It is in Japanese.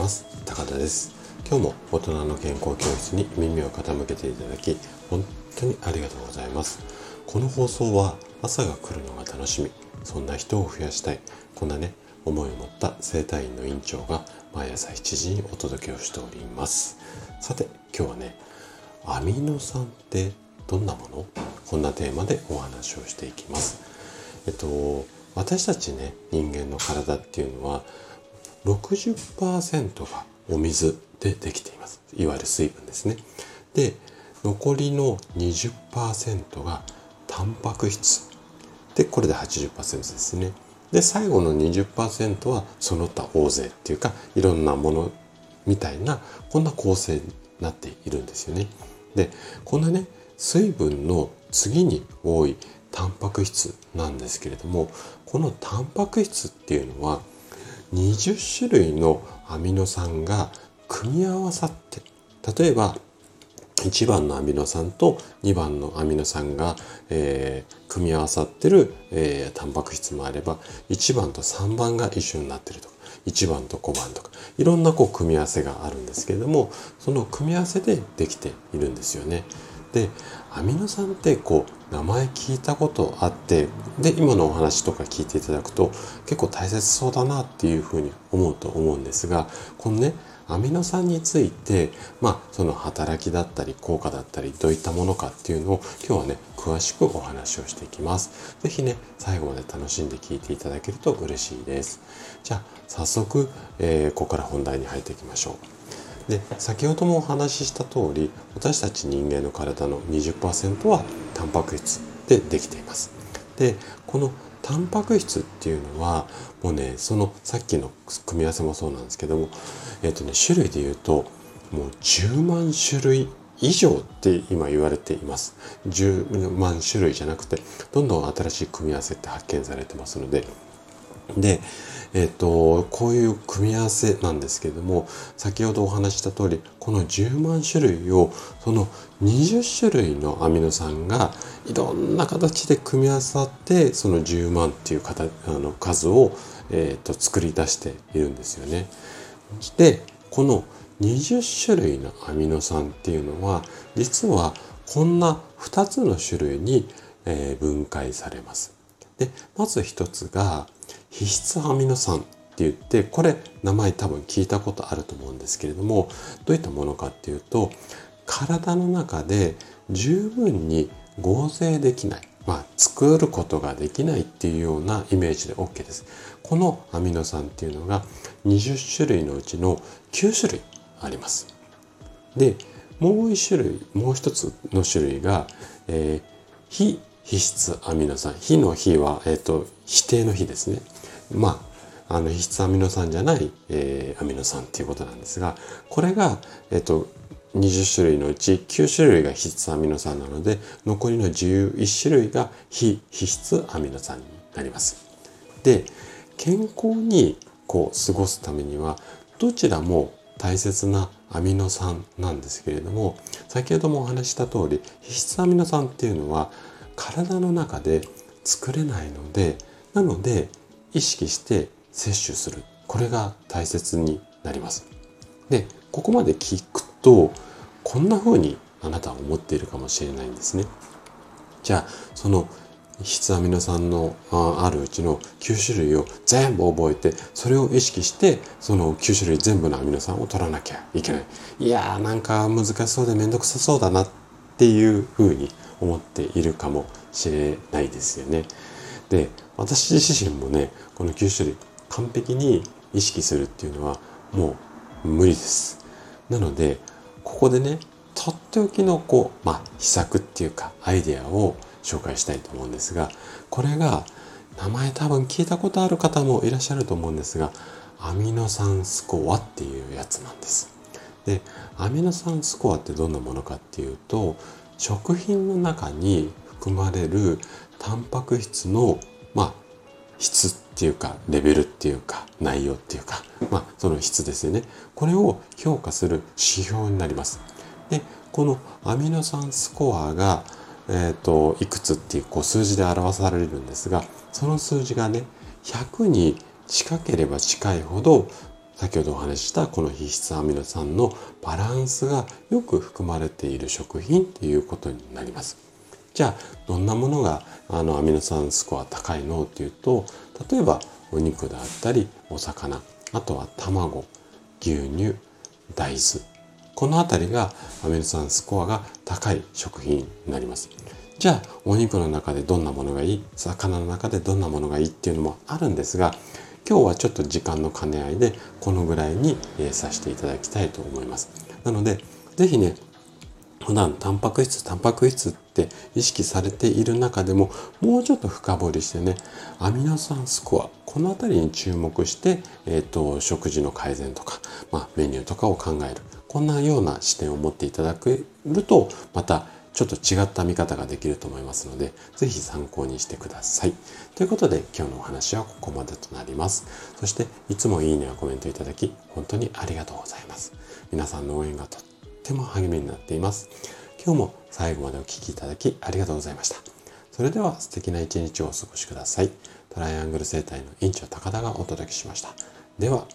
ます。高田です。今日も大人の健康教室に耳を傾けていただき本当にありがとうございます。この放送は朝が来るのが楽しみ。そんな人を増やしたい。こんなね思いを持った整体院の院長が毎朝7時にお届けをしております。さて今日はねアミノ酸ってどんなもの？こんなテーマでお話をしていきます。えっと私たちね人間の体っていうのは60%がお水でできています。いわゆる水分ですね。で残りの20%がタンパク質。でこれで80%ですね。で最後の20%はその他大勢っていうかいろんなものみたいなこんな構成になっているんですよね。でこんなね水分の次に多いタンパク質なんですけれどもこのタンパク質っていうのは20種類のアミノ酸が組み合わさって例えば1番のアミノ酸と2番のアミノ酸が、えー、組み合わさってる、えー、タンパク質もあれば1番と3番が一緒になってるとか1番と5番とかいろんなこう組み合わせがあるんですけれどもその組み合わせでできているんですよね。でアミノ酸ってこう名前聞いたことあってで今のお話とか聞いていただくと結構大切そうだなっていうふうに思うと思うんですがこのねアミノ酸についてまあその働きだったり効果だったりどういったものかっていうのを今日はね詳しくお話をしていきます。是非ね最後まで楽しんで聞いていただけると嬉しいです。じゃあ早速、えー、ここから本題に入っていきましょう。で先ほどもお話しした通り私たち人間の体の20%はタンパク質でできています。でこのタンパク質っていうのはもうねそのさっきの組み合わせもそうなんですけどもえっ、とね種類で言うともう10万種類以上って今言われています。10万種類じゃなくてどんどん新しい組み合わせって発見されてますのででえっ、と、こういう組み合わせなんですけれども、先ほどお話した通り、この10万種類を、その20種類のアミノ酸がいろんな形で組み合わさって、その10万っていうあの数を、えー、と作り出しているんですよね。で、この20種類のアミノ酸っていうのは、実はこんな2つの種類に、えー、分解されます。で、まず1つが、皮質アミノ酸って言ってこれ名前多分聞いたことあると思うんですけれどもどういったものかっていうと体の中で十分に合成できない、まあ、作ることができないっていうようなイメージで OK です。このアミノ酸っていうのが20種類のうちの9種類あります。でもう1種類もう一つの種類が、えー、非皮質アミノ酸非の非は、えーと、否定の非ですねまああの皮質アミノ酸じゃない、えー、アミノ酸っていうことなんですがこれが、えっ、ー、と20種類のうち9種類が皮質アミノ酸なので残りの11種類が非皮質アミノ酸になります。で健康にこう過ごすためにはどちらも大切なアミノ酸なんですけれども先ほどもお話した通り皮質アミノ酸っていうのは体の中で作れないのでなので意識して摂取する。これが大切になります。でここまで聞くとこんな風にあなたは思っているかもしれないんですね。じゃあその質アミノ酸のあるうちの9種類を全部覚えてそれを意識してその9種類全部のアミノ酸を取らなきゃいけない。いやーなんか難しそうでめんどくさそうだなっていう風に思っているかもしれないですよね。で私自身もねこの9種類完璧に意識するっていうのはもう無理です。なのでここでねとっておきのこう、まあ、秘策っていうかアイデアを紹介したいと思うんですがこれが名前多分聞いたことある方もいらっしゃると思うんですがアミノ酸スコアっていうやつなんです。でアミノ酸スコアってどんなものかっていうと食品の中に含まれるタンパク質のまあ質っていうかレベルっていうか内容っていうかまあその質ですよね。これを評価する指標になります。でこのアミノ酸スコアがえーと、いくつっていうこう数字で表されるんですがその数字がね100に近ければ近いほど先ほどお話ししたこの脂質アミノ酸のバランスがよく含まれている食品っていうことになります。じゃあどんなものがあのアミノ酸スコア高いの？っていうと例えばお肉であったりお魚あとは卵牛乳大豆。この辺りがアミノ酸スコアが高い食品になります。じゃあお肉の中でどんなものがいい？魚の中でどんなものがいい？っていうのもあるんですが今日はちょっと時間の兼ね合いでこのぐらいに、えさせていただきたいと思います。なので是非ね普段タンパク質タンパク質って意識されている中でももうちょっと深掘りしてねアミノ酸スコアこの辺りに注目して、えーと、食事の改善とか、まあ、メニューとかを考える。こんなような視点を持っていただけるとまたちょっと違った見方ができると思いますので、ぜひ参考にしてください。ということで今日のお話はここまでとなります。そしていつもいいねやコメントいただき本当にありがとうございます。皆さんの応援がとっても励みになっています。今日も最後までお聴きいただきありがとうございました。それでは素敵な一日をお過ごしください。トライアングル生態の院長高田がお届けしました。では、